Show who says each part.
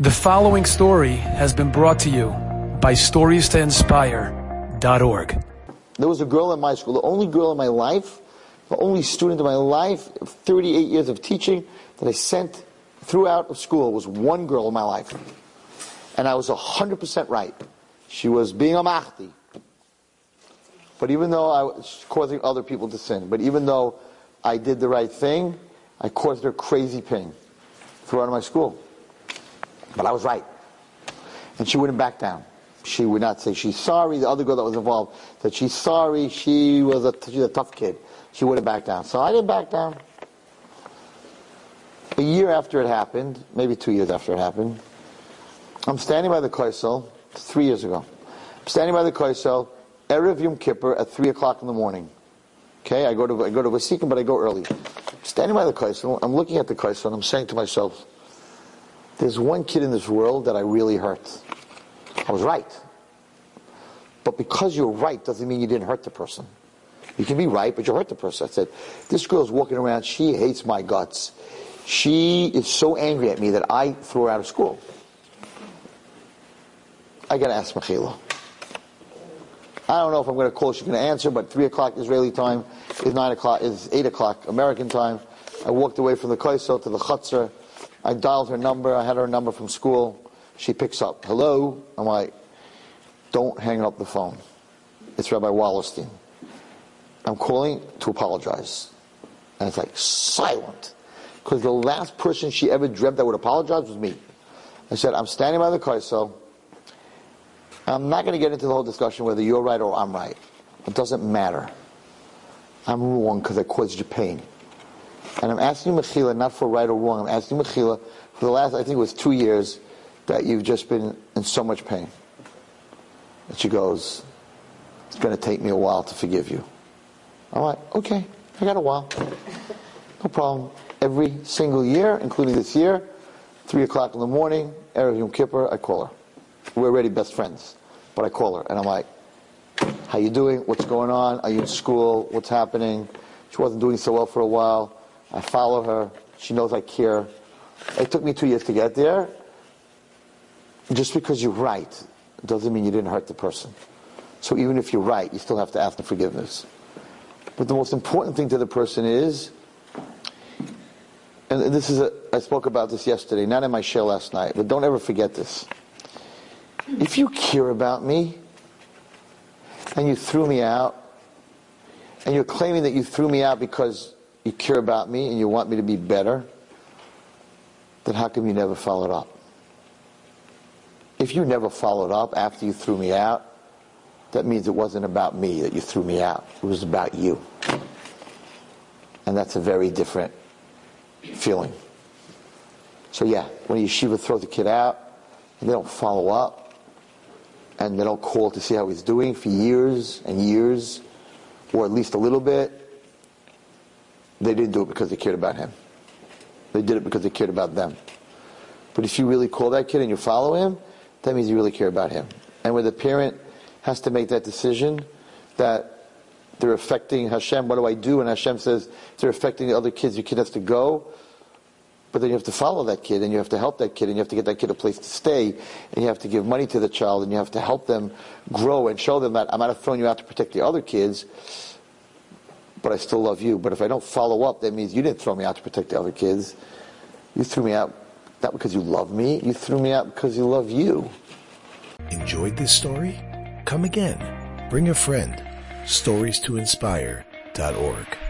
Speaker 1: The following story has been brought to you by StoriesToInspire.org.
Speaker 2: There was a girl in my school, the only girl in my life, the only student in my life, 38 years of teaching, that I sent throughout of school was one girl in my life. And I was 100% right. She was being a machti. But even though I was causing other people to sin, but even though I did the right thing, I caused her crazy pain throughout my school. But I was right. And she wouldn't back down. She would not say she's sorry. The other girl that was involved said she's sorry. She was a, she's a tough kid. She wouldn't back down. So I didn't back down. A year after it happened, maybe two years after it happened, I'm standing by the Koisel, three years ago. I'm standing by the Koisel, Erev Yom Kippur at three o'clock in the morning. Okay, I go to I go to Vasikin, but I go early. Standing by the Koisel, I'm looking at the Koisel, and I'm saying to myself, there's one kid in this world that I really hurt. I was right. But because you're right doesn't mean you didn't hurt the person. You can be right, but you hurt the person. I said, this girl's walking around, she hates my guts. She is so angry at me that I threw her out of school. I gotta ask Mechila. I don't know if I'm gonna call, she's gonna answer, but three o'clock Israeli time is nine o'clock, is eight o'clock American time. I walked away from the Koisel to the Chutzner. I dialed her number. I had her number from school. She picks up. Hello? I'm like, don't hang up the phone. It's Rabbi Wallerstein. I'm calling to apologize. And it's like silent. Because the last person she ever dreamt that would apologize was me. I said, I'm standing by the Koisel. I'm not going to get into the whole discussion whether you're right or I'm right. It doesn't matter. I'm wrong because I caused you pain. And I'm asking you Mechila, not for right or wrong, I'm asking you Mechila for the last, I think it was two years, that you've just been in so much pain. And she goes, it's going to take me a while to forgive you. I'm like, okay, I got a while. No problem. Every single year, including this year, 3 o'clock in the morning, Erev Yom Kippur, I call her. We're already best friends. But I call her, and I'm like, how you doing? What's going on? Are you in school? What's happening? She wasn't doing so well for a while. I follow her. She knows I care. It took me two years to get there. Just because you're right doesn't mean you didn't hurt the person. So even if you're right, you still have to ask for forgiveness. But the most important thing to the person is, and this is a, I spoke about this yesterday, not in my show last night, but don't ever forget this. If you care about me, and you threw me out, and you're claiming that you threw me out because you care about me and you want me to be better, then how come you never followed up? If you never followed up after you threw me out, that means it wasn't about me that you threw me out. It was about you. And that's a very different feeling. So yeah, when a yeshiva throws a kid out, and they don't follow up, and they don't call to see how he's doing for years and years, or at least a little bit, they didn't do it because they cared about him. They did it because they cared about them. But if you really call that kid and you follow him, that means you really care about him. And where the parent has to make that decision that they're affecting Hashem, what do I do? And Hashem says, they're affecting the other kids, your kid has to go. But then you have to follow that kid and you have to help that kid and you have to get that kid a place to stay and you have to give money to the child and you have to help them grow and show them that I might have thrown you out to protect the other kids, but I still love you. But if I don't follow up, that means you didn't throw me out to protect the other kids. You threw me out not because you love me, you threw me out because you love you.
Speaker 3: Enjoyed this story? Come again. Bring a friend. Stories to inspire.org.